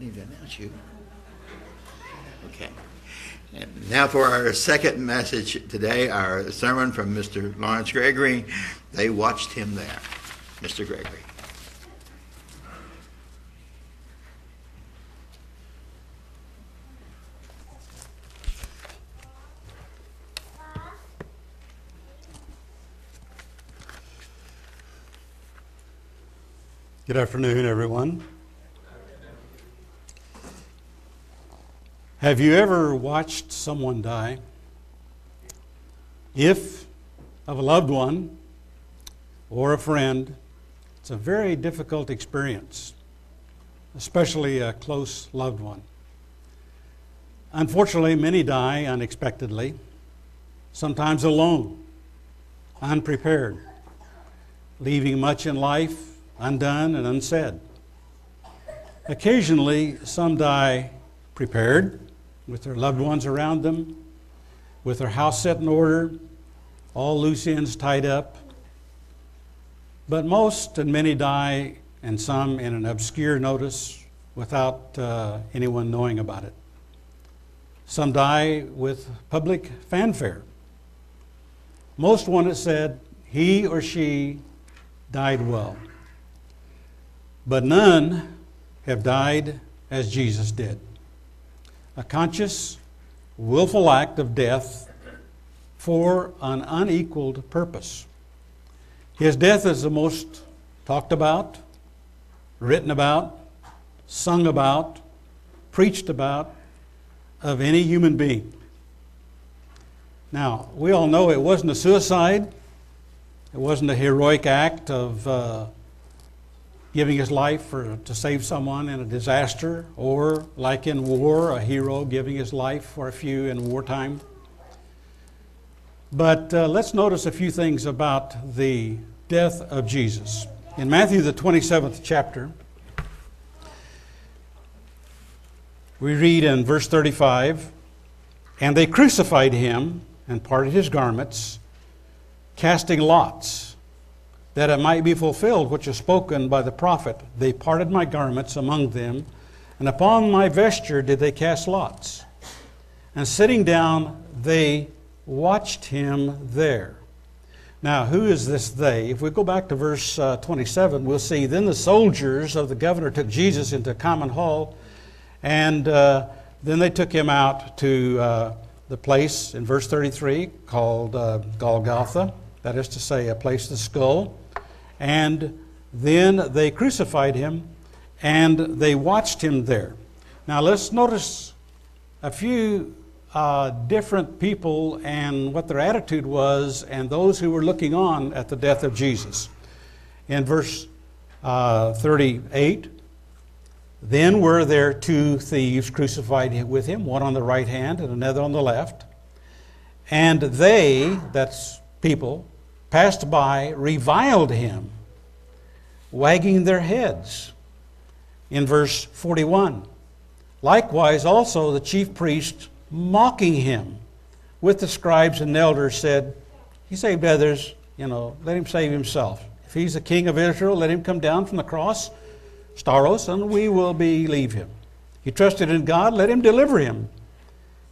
need to announce you. Okay. And now for our second message today, our sermon from Mr. Lawrence Gregory. They watched him there. Mr. Gregory. Good afternoon, everyone. Have you ever watched someone die? If of a loved one or a friend, it's a very difficult experience, especially a close loved one. Unfortunately, many die unexpectedly, sometimes alone, unprepared, leaving much in life undone and unsaid. Occasionally, some die prepared, with their loved ones around them, with their house set in order, all loose ends tied up. But most and many die, and some in an obscure notice without uh, anyone knowing about it. Some die with public fanfare. Most want it said, he or she died well. But none have died as Jesus did. A conscious, willful act of death for an unequaled purpose. His death is the most talked about, written about, sung about, preached about of any human being. Now, we all know it wasn't a suicide, it wasn't a heroic act of. Uh, giving his life for, to save someone in a disaster, or like in war, a hero giving his life for a few in wartime. But uh, let's notice a few things about the death of Jesus. In Matthew, the 27th chapter, we read in verse 35 And they crucified him and parted his garments, casting lots, that it might be fulfilled which is spoken by the prophet. They parted my garments among them, and upon my vesture did they cast lots. And sitting down, they watched him there. Now, who is this they? If we go back to verse uh, 27, we'll see then the soldiers of the governor took Jesus into common hall, and uh, then they took him out to uh, the place in verse 33 called uh, Golgotha, that is to say, a place of the skull. And then they crucified him and they watched him there. Now let's notice a few uh, different people and what their attitude was, and those who were looking on at the death of Jesus. In verse uh, 38, then were there two thieves crucified with him, one on the right hand and another on the left. And they, that's people, passed by, reviled him, wagging their heads. In verse 41, likewise also the chief priests mocking him with the scribes and elders said, He saved others, you know, let him save himself. If he's the king of Israel, let him come down from the cross, Stauros, and we will believe him. He trusted in God, let him deliver him,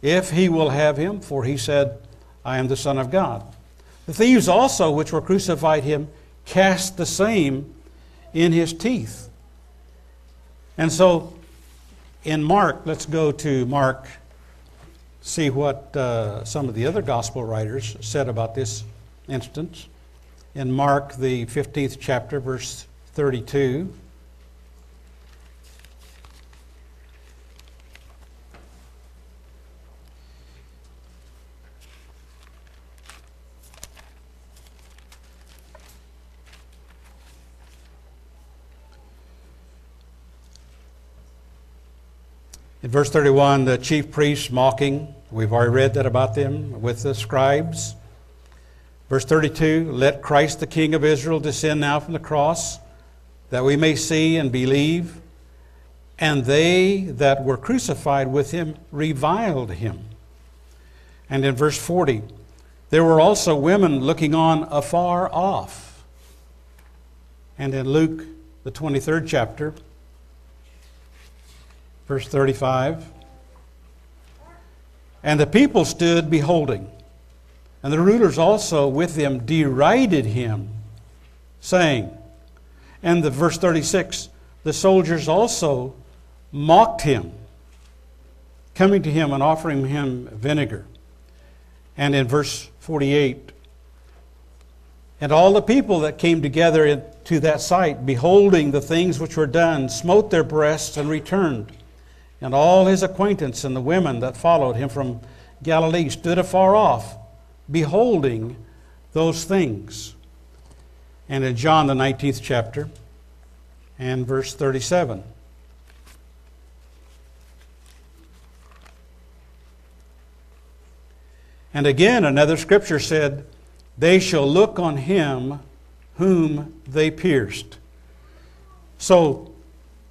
if he will have him, for he said, I am the Son of God. The thieves also, which were crucified him, cast the same in his teeth. And so in Mark, let's go to Mark, see what uh, some of the other gospel writers said about this instance. In Mark, the 15th chapter, verse 32. In verse 31, the chief priests mocking, we've already read that about them with the scribes. Verse 32, let Christ the King of Israel descend now from the cross, that we may see and believe. And they that were crucified with him reviled him. And in verse 40, there were also women looking on afar off. And in Luke, the 23rd chapter, Verse 35. And the people stood beholding, and the rulers also with them derided him, saying, and the verse 36, the soldiers also mocked him, coming to him and offering him vinegar. And in verse 48, and all the people that came together to that sight, beholding the things which were done, smote their breasts and returned. And all his acquaintance and the women that followed him from Galilee stood afar off, beholding those things. And in John, the 19th chapter, and verse 37. And again, another scripture said, They shall look on him whom they pierced. So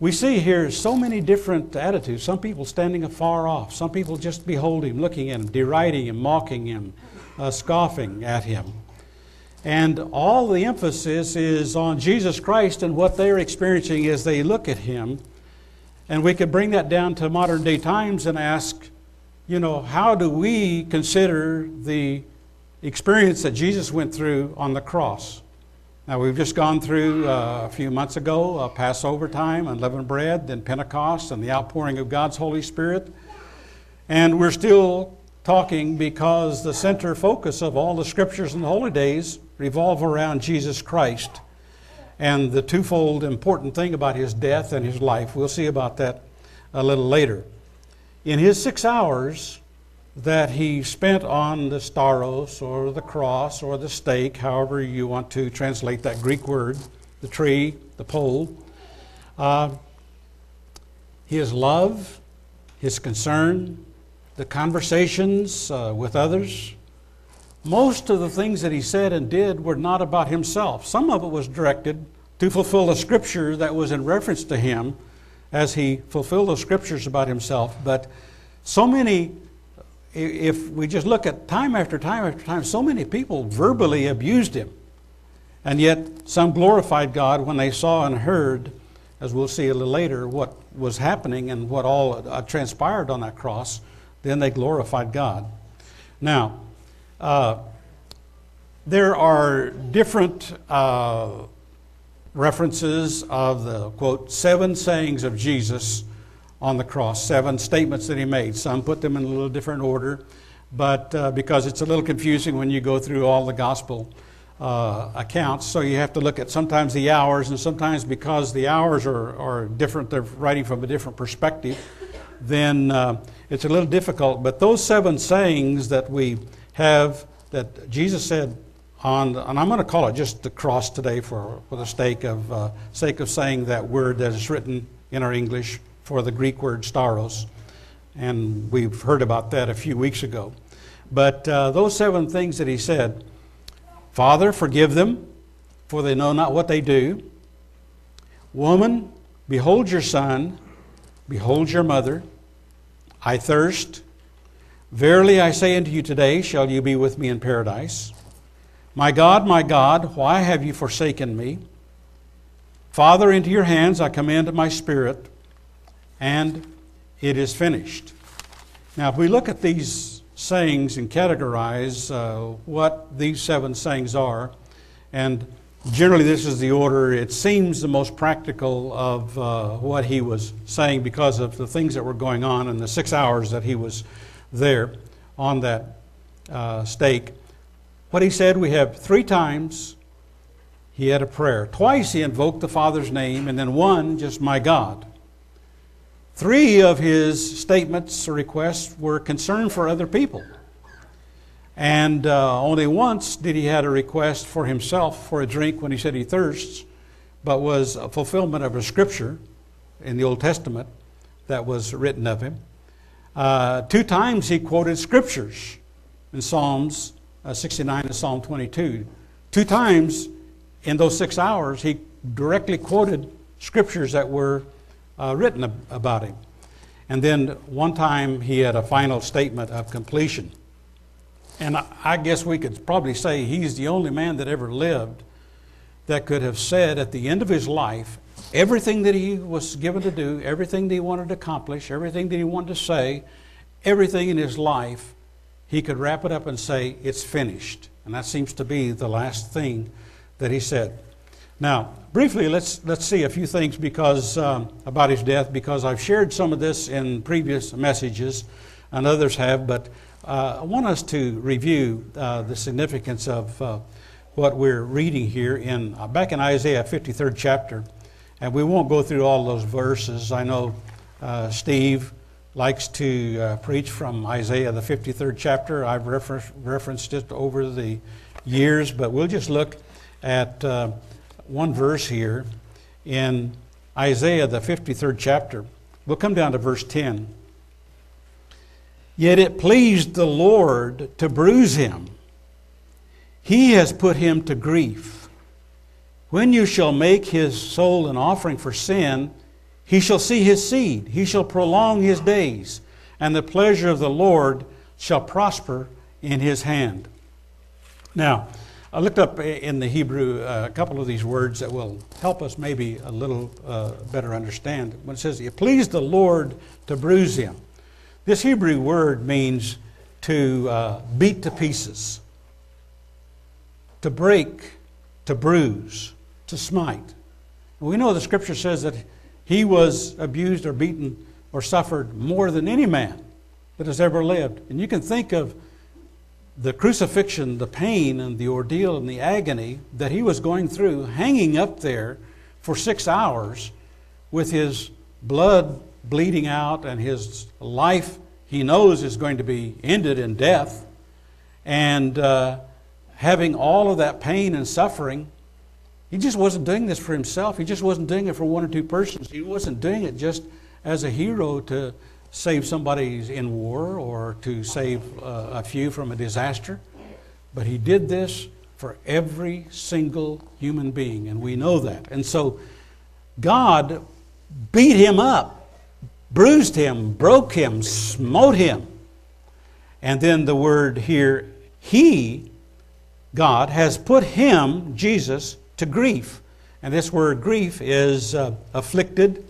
we see here so many different attitudes. Some people standing afar off, some people just beholding, him, looking at him, deriding him, mocking him, uh, scoffing at him. And all the emphasis is on Jesus Christ and what they're experiencing as they look at him. And we could bring that down to modern day times and ask, you know, how do we consider the experience that Jesus went through on the cross? Now, we've just gone through uh, a few months ago uh, Passover time, unleavened bread, then Pentecost, and the outpouring of God's Holy Spirit. And we're still talking because the center focus of all the scriptures and the holy days revolve around Jesus Christ and the twofold important thing about his death and his life. We'll see about that a little later. In his six hours, that he spent on the stauros or the cross or the stake, however you want to translate that Greek word, the tree, the pole. Uh, his love, his concern, the conversations uh, with others. Most of the things that he said and did were not about himself. Some of it was directed to fulfill a scripture that was in reference to him as he fulfilled the scriptures about himself. But so many if we just look at time after time after time, so many people verbally abused him. And yet, some glorified God when they saw and heard, as we'll see a little later, what was happening and what all uh, transpired on that cross. Then they glorified God. Now, uh, there are different uh, references of the, quote, seven sayings of Jesus on the cross, seven statements that he made. Some put them in a little different order, but uh, because it's a little confusing when you go through all the gospel uh, accounts, so you have to look at sometimes the hours, and sometimes because the hours are, are different, they're writing from a different perspective, then uh, it's a little difficult. But those seven sayings that we have that Jesus said on, and I'm going to call it just the cross today for, for the sake of, uh, sake of saying that word that is written in our English for the Greek word stauros. And we've heard about that a few weeks ago. But uh, those seven things that he said Father, forgive them, for they know not what they do. Woman, behold your son, behold your mother. I thirst. Verily I say unto you today, shall you be with me in paradise. My God, my God, why have you forsaken me? Father, into your hands I commend my spirit and it is finished. Now, if we look at these sayings and categorize uh, what these seven sayings are, and generally this is the order, it seems the most practical of uh, what he was saying because of the things that were going on in the six hours that he was there on that uh, stake. What he said, we have three times he had a prayer. Twice he invoked the Father's name, and then one, just my God. Three of his statements or requests were concern for other people. And uh, only once did he had a request for himself for a drink when he said he thirsts, but was a fulfillment of a scripture in the Old Testament that was written of him. Uh, two times he quoted scriptures in Psalms uh, 69 and Psalm 22. Two times in those six hours, he directly quoted scriptures that were uh, written ab- about him. And then one time he had a final statement of completion. And I, I guess we could probably say he's the only man that ever lived that could have said at the end of his life, everything that he was given to do, everything that he wanted to accomplish, everything that he wanted to say, everything in his life, he could wrap it up and say, It's finished. And that seems to be the last thing that he said. Now, briefly, let's, let's see a few things because, um, about his death, because I've shared some of this in previous messages, and others have, but uh, I want us to review uh, the significance of uh, what we're reading here in uh, back in Isaiah 53rd chapter. And we won't go through all those verses. I know uh, Steve likes to uh, preach from Isaiah, the 53rd chapter. I've refer- referenced it over the years, but we'll just look at one verse here in Isaiah, the 53rd chapter. We'll come down to verse 10. Yet it pleased the Lord to bruise him, he has put him to grief. When you shall make his soul an offering for sin, he shall see his seed, he shall prolong his days, and the pleasure of the Lord shall prosper in his hand. Now, I looked up in the Hebrew uh, a couple of these words that will help us maybe a little uh, better understand. When it says, It pleased the Lord to bruise him, this Hebrew word means to uh, beat to pieces, to break, to bruise to smite. We know the scripture says that he was abused or beaten or suffered more than any man that has ever lived. And you can think of the crucifixion, the pain and the ordeal and the agony that he was going through, hanging up there for six hours with his blood bleeding out and his life he knows is going to be ended in death, and uh, having all of that pain and suffering he just wasn't doing this for himself. He just wasn't doing it for one or two persons. He wasn't doing it just as a hero to save somebody in war or to save uh, a few from a disaster. But he did this for every single human being, and we know that. And so God beat him up, bruised him, broke him, smote him. And then the word here, He, God, has put him, Jesus, to grief. And this word grief is uh, afflicted,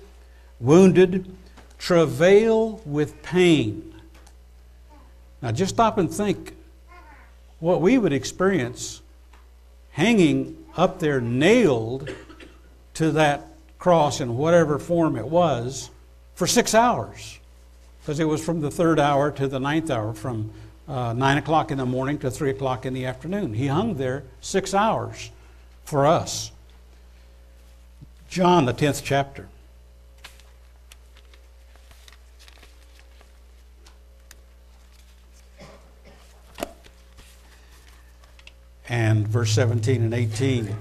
wounded, travail with pain. Now just stop and think what we would experience hanging up there, nailed to that cross in whatever form it was, for six hours. Because it was from the third hour to the ninth hour, from uh, nine o'clock in the morning to three o'clock in the afternoon. He hung there six hours for us. John, the 10th chapter. And verse 17 and 18.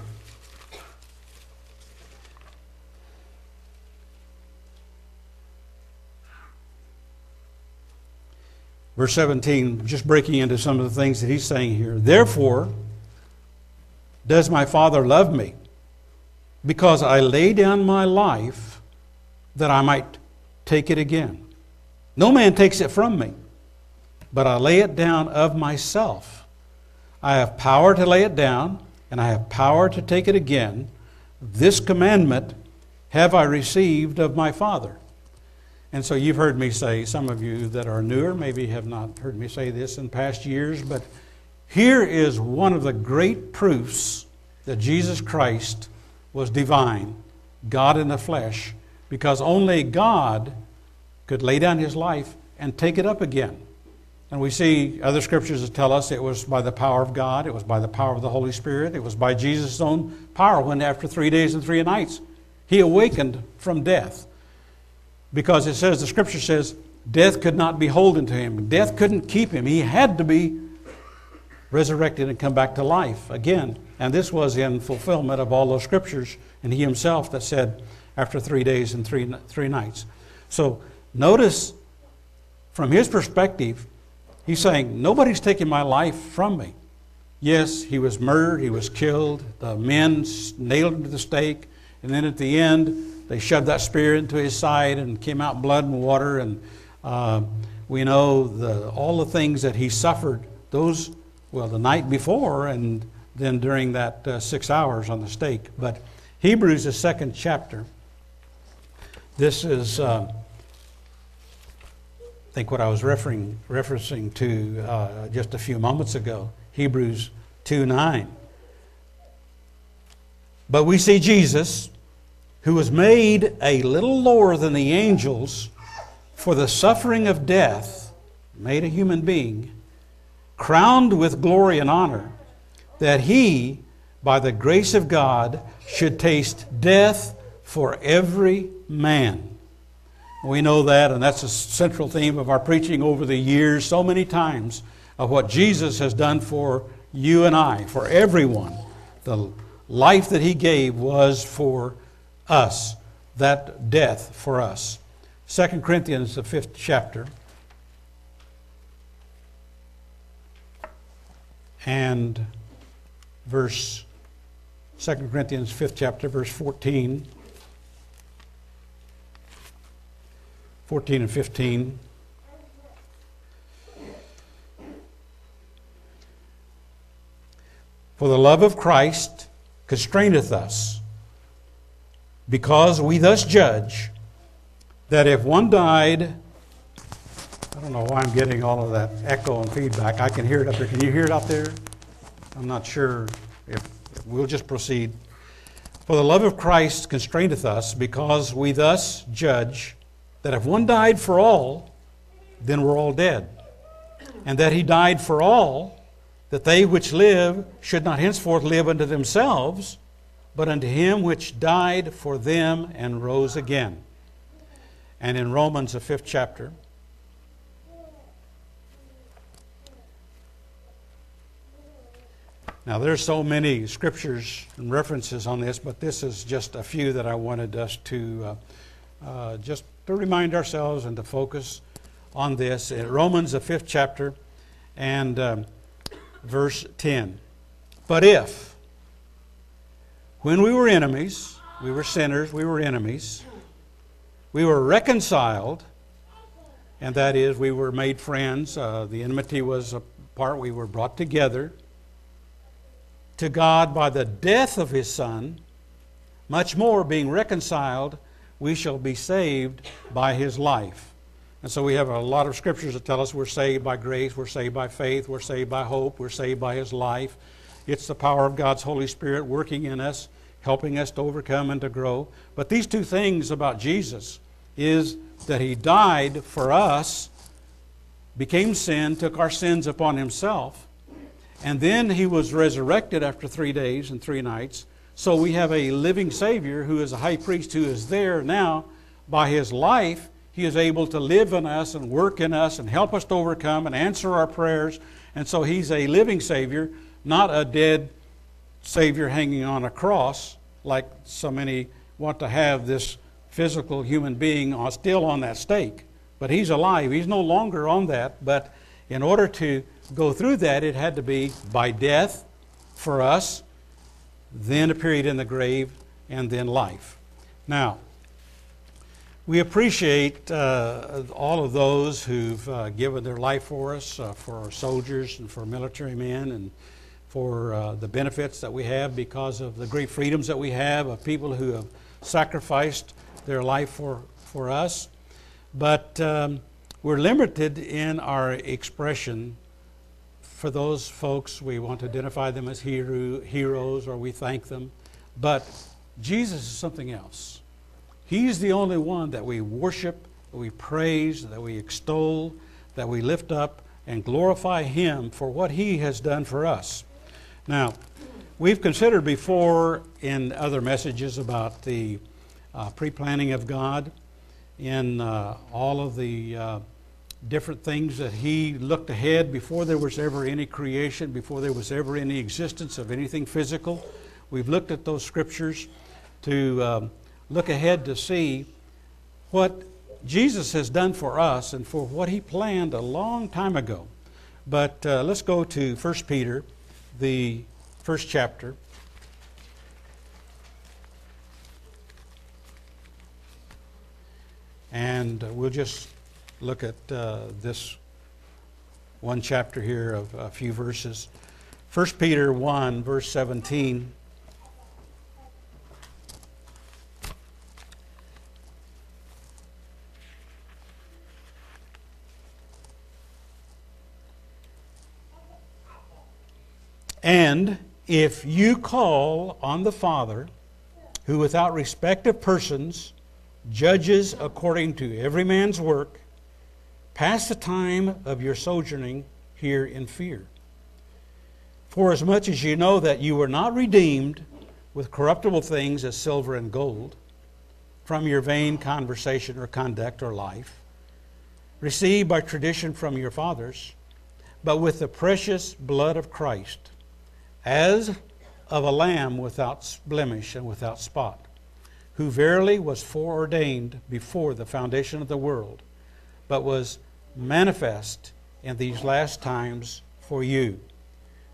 Verse 17, just breaking into some of the things that he's saying here. Therefore, does my Father love me? Because I lay down my life that I might take it again. No man takes it from me, but I lay it down of myself. I have power to lay it down, and I have power to take it again. This commandment have I received of my Father. And so you've heard me say, some of you that are newer maybe have not heard me say this in past years, but here is one of the great proofs that Jesus Christ was divine, God in the flesh, because only God could lay down his life and take it up again. And we see other scriptures that tell us it was by the power of God, it was by the power of the Holy Spirit, it was by Jesus' own power when, after three days and three nights, he awakened from death. Because it says, the scripture says, death could not be holden to him, death couldn't keep him. He had to be resurrected and come back to life again. And this was in fulfillment of all those scriptures, and he himself that said, after three days and three, three nights. So notice from his perspective, he's saying, Nobody's taking my life from me. Yes, he was murdered, he was killed, the men nailed him to the stake, and then at the end, they shoved that spear into his side and came out blood and water. And uh, we know the, all the things that he suffered, those well, the night before and then during that uh, six hours on the stake. But Hebrews, the second chapter, This is, uh, think, what I was referring, referencing to uh, just a few moments ago Hebrews 2 9. But we see Jesus, who was made a little lower than the angels for the suffering of death, made a human being, crowned with glory and honor, that he, by the grace of God, should taste death for every man. We know that, and that's a central theme of our preaching over the years, so many times, of what Jesus has done for you and I, for everyone. The life that he gave was for us, that death for us. 2 Corinthians, the fifth chapter. And verse 2 Corinthians 5th chapter, verse 14. 14 and 15. For the love of Christ constraineth us, because we thus judge that if one died, I don't know why I'm getting all of that echo and feedback. I can hear it up there. Can you hear it out there? I'm not sure if we'll just proceed. For the love of Christ constraineth us, because we thus judge that if one died for all, then we're all dead. And that he died for all, that they which live should not henceforth live unto themselves, but unto him which died for them and rose again. And in Romans, the fifth chapter, Now, there's so many scriptures and references on this, but this is just a few that I wanted us to uh, uh, just to remind ourselves and to focus on this. In Romans, the fifth chapter, and um, verse 10. But if, when we were enemies, we were sinners, we were enemies, we were reconciled, and that is, we were made friends. Uh, the enmity was a part, we were brought together to God by the death of his Son, much more being reconciled, we shall be saved by his life. And so we have a lot of scriptures that tell us we're saved by grace, we're saved by faith, we're saved by hope, we're saved by his life. It's the power of God's Holy Spirit working in us, helping us to overcome and to grow. But these two things about Jesus is that he died for us, became sin, took our sins upon himself, and then he was resurrected after three days and three nights. So we have a living Savior who is a high priest who is there now. By his life, he is able to live in us and work in us and help us to overcome and answer our prayers. And so he's a living Savior, not a dead Savior hanging on a cross, like so many want to have this physical human being still on that stake. But he's alive. He's no longer on that. But in order to go through that, it had to be by death for us, then a period in the grave, and then life. Now, we appreciate uh, all of those who've uh, given their life for us, uh, for our soldiers and for military men, and for uh, the benefits that we have because of the great freedoms that we have of people who have sacrificed their life for, for us. But um, we're limited in our expression for those folks, we want to identify them as hero, heroes or we thank them. But Jesus is something else. He's the only one that we worship, that we praise, that we extol, that we lift up and glorify Him for what He has done for us. Now, we've considered before in other messages about the uh, pre planning of God in uh, all of the uh, different things that he looked ahead before there was ever any creation, before there was ever any existence of anything physical. We've looked at those scriptures to um, look ahead to see what Jesus has done for us and for what he planned a long time ago. But uh, let's go to 1 Peter, the first chapter. And we'll just look at uh, this one chapter here of a few verses. 1 Peter 1, verse 17. And if you call on the Father, who without respect of persons judges according to every man's work, pass the time of your sojourning here in fear. For as much as you know that you were not redeemed with corruptible things as silver and gold from your vain conversation or conduct or life, received by tradition from your fathers, but with the precious blood of Christ, as of a lamb without blemish and without spot, who verily was foreordained before the foundation of the world, but was manifest in these last times for you,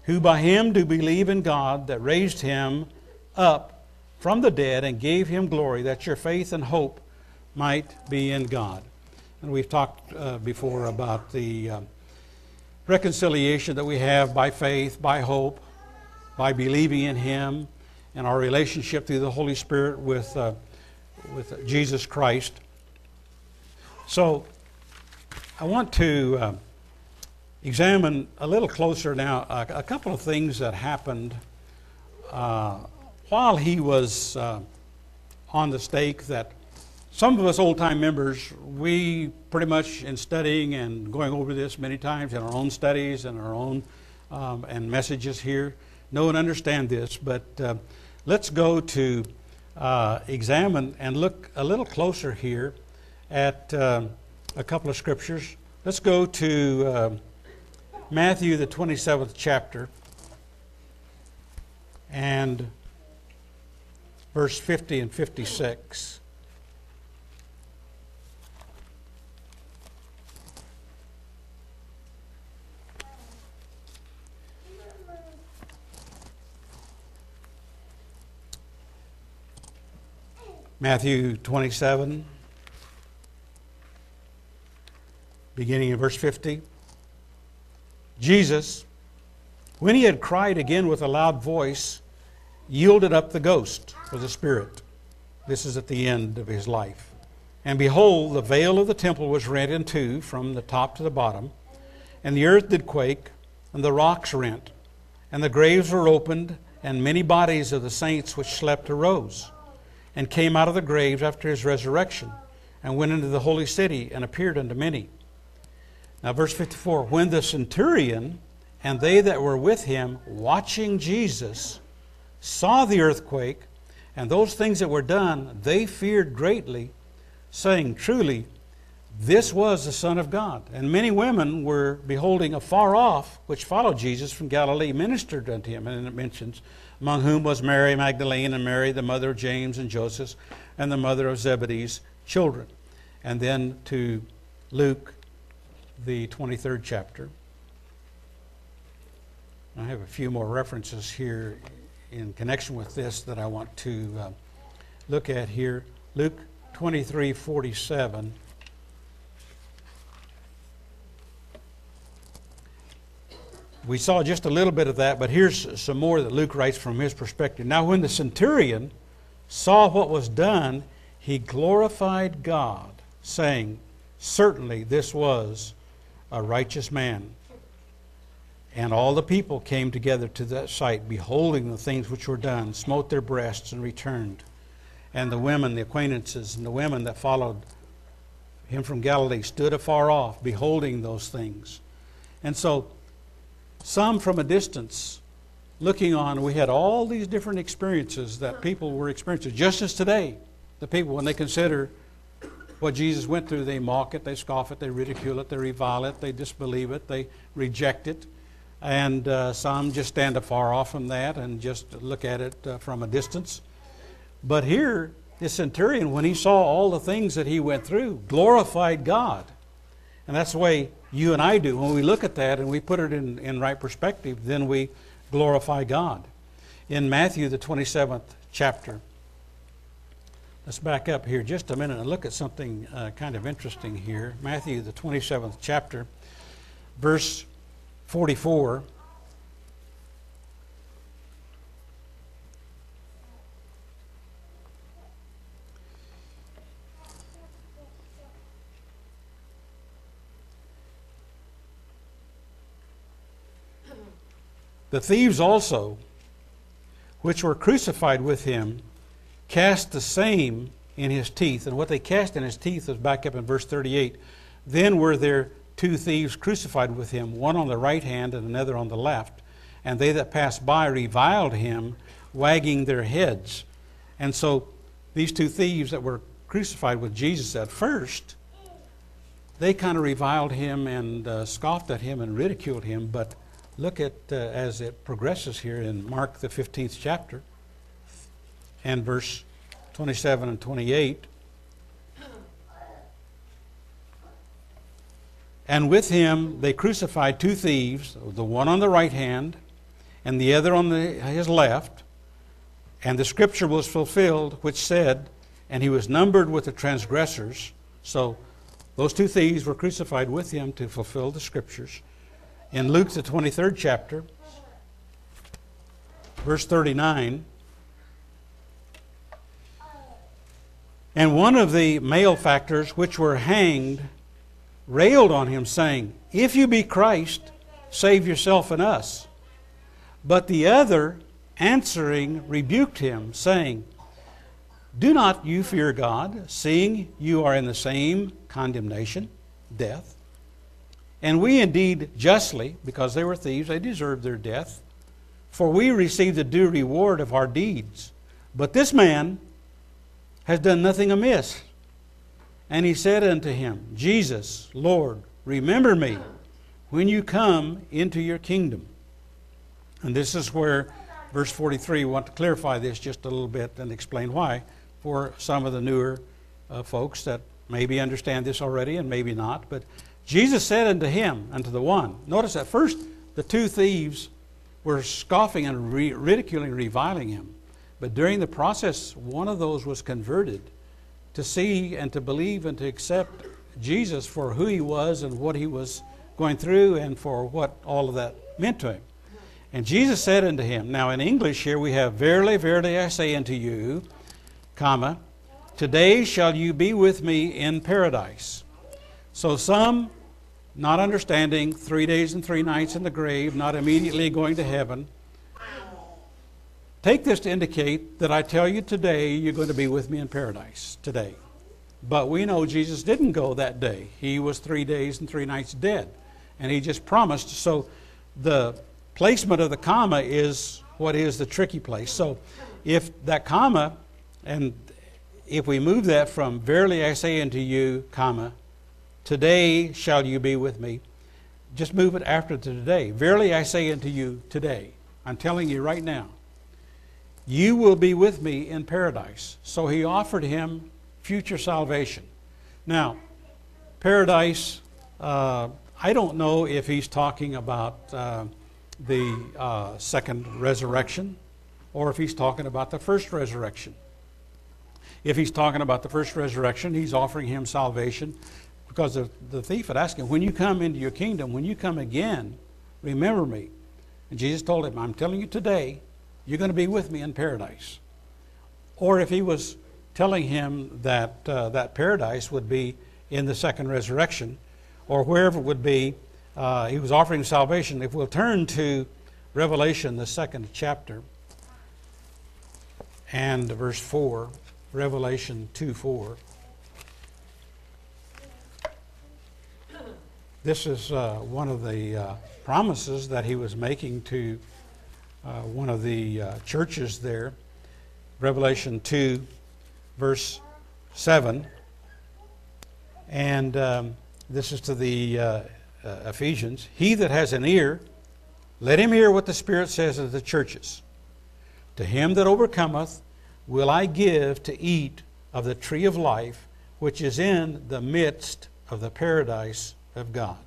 who by him do believe in God that raised him up from the dead and gave him glory, that your faith and hope might be in God. And we've talked uh, before about the uh, reconciliation that we have by faith, by hope, by believing in Him, and our relationship through the Holy Spirit with, uh, with Jesus Christ. So, I want to uh, examine a little closer now a, a, couple of things that happened uh, while he was uh, on the stake that some of us old time members, we pretty much in studying and going over this many times in our own studies and our own um, and messages here, know and understand this. But uh, let's go to uh, examine and look a little closer here at uh, a couple of scriptures. Let's go to uh, Matthew, the 27th chapter, and verse 50 and 56. Matthew 27, beginning in verse 50. Jesus, when he had cried again with a loud voice, yielded up the ghost or the spirit. This is at the end of his life. And behold, the veil of the temple was rent in two from the top to the bottom, and the earth did quake, and the rocks rent, and the graves were opened, and many bodies of the saints which slept arose and came out of the graves after his resurrection, and went into the holy city and appeared unto many. Now, verse 54 When the centurion and they that were with him, watching Jesus, saw the earthquake and those things that were done, they feared greatly, saying, Truly, this was the Son of God. And many women were beholding afar off, which followed Jesus from Galilee, ministered unto him. And it mentions among whom was Mary Magdalene and Mary, the mother of James and Joseph, and the mother of Zebedee's children. And then to Luke, the 23rd chapter. I have a few more references here in connection with this that I want to uh, look at here. Luke 23 47. we saw just a little bit of that, but here's some more that Luke writes from his perspective. Now, when the centurion saw what was done, he glorified God, saying, Certainly this was a righteous man. And all the people came together to that sight, beholding the things which were done, smote their breasts, and returned. And the women, the acquaintances, and the women that followed him from Galilee stood afar off, beholding those things. And so some from a distance looking on. We had all these different experiences that people were experiencing. Just as today, the people, when they consider what Jesus went through, they mock it, they scoff it, they ridicule it, they revile it, they disbelieve it, they reject it. And uh, some just stand afar off from that and just look at it uh, from a distance. But here, the centurion, when he saw all the things that he went through, glorified God. And that's the way you and I do. When we look at that and we put it in, in right perspective, then we glorify God. In Matthew, the 27th chapter, let's back up here just a minute and look at something uh, kind of interesting here. Matthew, the 27th chapter, verse 44. The thieves also, which were crucified with him, cast the same in his teeth. And what they cast in his teeth was back up in verse 38. Then were there two thieves crucified with him, one on the right hand and another on the left. And they that passed by reviled him, wagging their heads. And so these two thieves that were crucified with Jesus at first, they kind of reviled him and uh, scoffed at him and ridiculed him. But look at uh, as it progresses here in Mark, the 15th chapter, and verse 27 and 28. And with him they crucified two thieves, the one on the right hand and the other on the, his left. And the scripture was fulfilled, which said, And he was numbered with the transgressors. So those two thieves were crucified with him to fulfill the scriptures. In Luke, the 23rd chapter, verse 39, and one of the malefactors which were hanged railed on him, saying, If you be Christ, save yourself and us. But the other, answering, rebuked him, saying, Do not you fear God, seeing you are in the same condemnation, death? And we indeed justly, because they were thieves, they deserved their death. For we receive the due reward of our deeds. But this man has done nothing amiss. And he said unto him, Jesus, Lord, remember me when you come into your kingdom. And this is where verse 43, we want to clarify this just a little bit and explain why for some of the newer uh, folks that maybe understand this already and maybe not. But Jesus said unto him, unto the one, notice that first the two thieves were scoffing and re- ridiculing, reviling him. But during the process, one of those was converted to see and to believe and to accept Jesus for who he was and what he was going through and for what all of that meant to him. And Jesus said unto him, now in English here we have, Verily, verily I say unto you, comma, today shall you be with me in paradise. So some, not understanding, three days and three nights in the grave, not immediately going to heaven, take this to indicate that I tell you today you're going to be with me in paradise today. But we know Jesus didn't go that day. He was three days and three nights dead. And he just promised. So the placement of the comma is what is the tricky place. So if that comma, and if we move that from verily I say unto you, comma, today shall you be with me, just move it after today. Verily I say unto you today. I'm telling you right now, you will be with me in paradise. So he offered him future salvation. Now, paradise, uh, I don't know if he's talking about. Uh, the uh, second resurrection or if he's talking about the first resurrection. If he's talking about the first resurrection, he's offering him salvation because the, the thief had asked him, When you come into your kingdom, when you come again, remember me. And Jesus told him, I'm telling you today, you're going to be with me in paradise. Or if he was telling him that uh, that paradise would be in the second resurrection, or wherever it would be uh, he was offering salvation. If we'll turn to Revelation, the second chapter, and verse 4, Revelation 2 4. This is uh, one of the uh, promises that he was making to uh, one of the uh, churches there. Revelation 2, verse 7. And um, this is to the uh, uh, Ephesians, he that has an ear, let him hear what the Spirit says to the churches. To him that overcometh will I give to eat of the tree of life, which is in the midst of the paradise of God.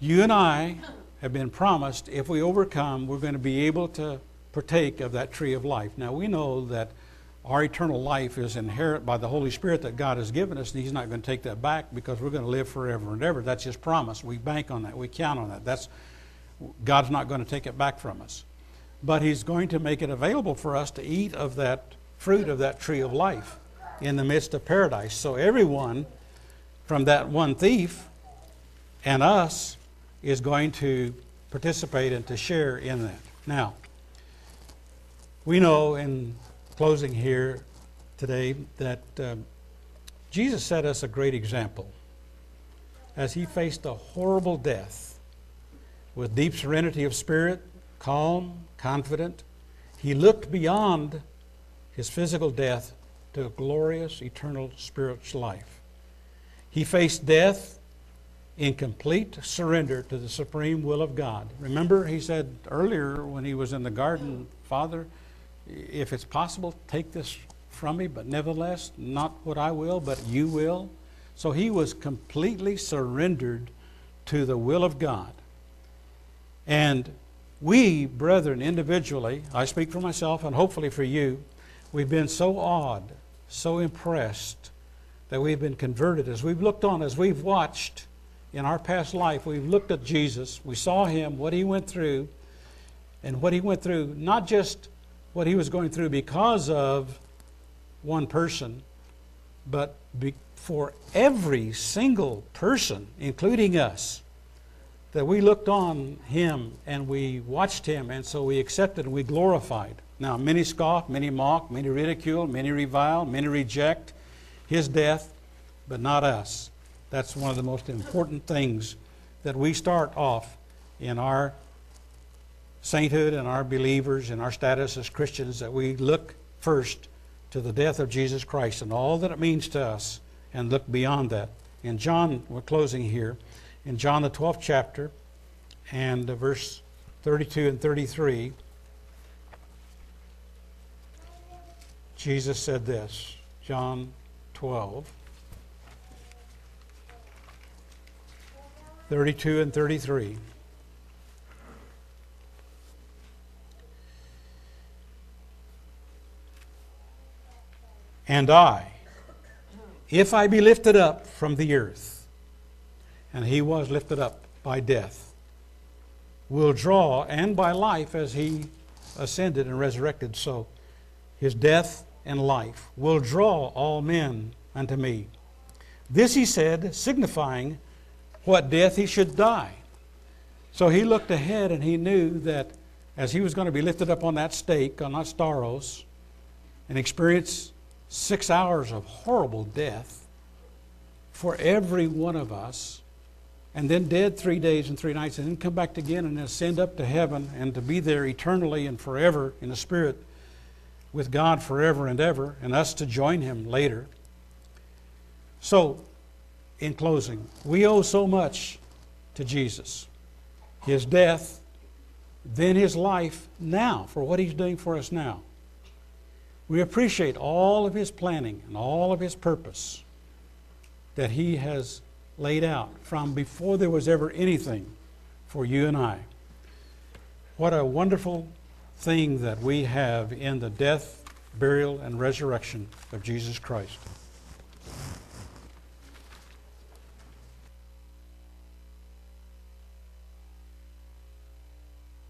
You and I have been promised if we overcome, we're going to be able to partake of that tree of life. Now, we know that our eternal life is inherent by the Holy Spirit that God has given us, and He's not going to take that back because we're going to live forever and ever. That's His promise. We bank on that. We count on that. That's God's not going to take it back from us. But He's going to make it available for us to eat of that fruit of that tree of life in the midst of paradise. So everyone from that one thief and us is going to participate and to share in that. Now, we know in closing here today that um, Jesus set us a great example as he faced a horrible death with deep serenity of spirit, calm, confident. He looked beyond his physical death to a glorious, eternal spiritual life. He faced death in complete surrender to the supreme will of God. Remember, he said earlier when he was in the garden, Father, if it's possible, take this from me, but nevertheless, not what I will, but you will. So he was completely surrendered to the will of God. And we, brethren, individually, I speak for myself and hopefully for you, we've been so awed, so impressed that we've been converted. As we've looked on, as we've watched in our past life, we've looked at Jesus, we saw him, what he went through, and what he went through, not just what he was going through because of one person, but be, for every single person, including us, that we looked on him and we watched him, and so we accepted and we glorified. Now, many scoff, many mock, many ridicule, many revile, many reject his death, but not us. That's one of the most important things that we start off in our sainthood and our believers and our status as Christians that we look first to the death of Jesus Christ and all that it means to us and look beyond that. In John, we're closing here, in John the 12th chapter and verse 32 and 33, Jesus said this, John 12, 32 and 33. And I, if I be lifted up from the earth, and he was lifted up by death, will draw, and by life as he ascended and resurrected, so his death and life will draw all men unto me. This he said, signifying what death he should die. So he looked ahead and he knew that as he was going to be lifted up on that stake, on that stauros, and experience six hours of horrible death for every one of us, and then dead three days and three nights, and then come back again and ascend up to heaven and to be there eternally and forever in the Spirit with God forever and ever, and us to join Him later. So, in closing, we owe so much to Jesus. His death, then His life now, for what He's doing for us now. We appreciate all of His planning and all of His purpose that He has laid out from before there was ever anything for you and I. What a wonderful thing that we have in the death, burial, and resurrection of Jesus Christ.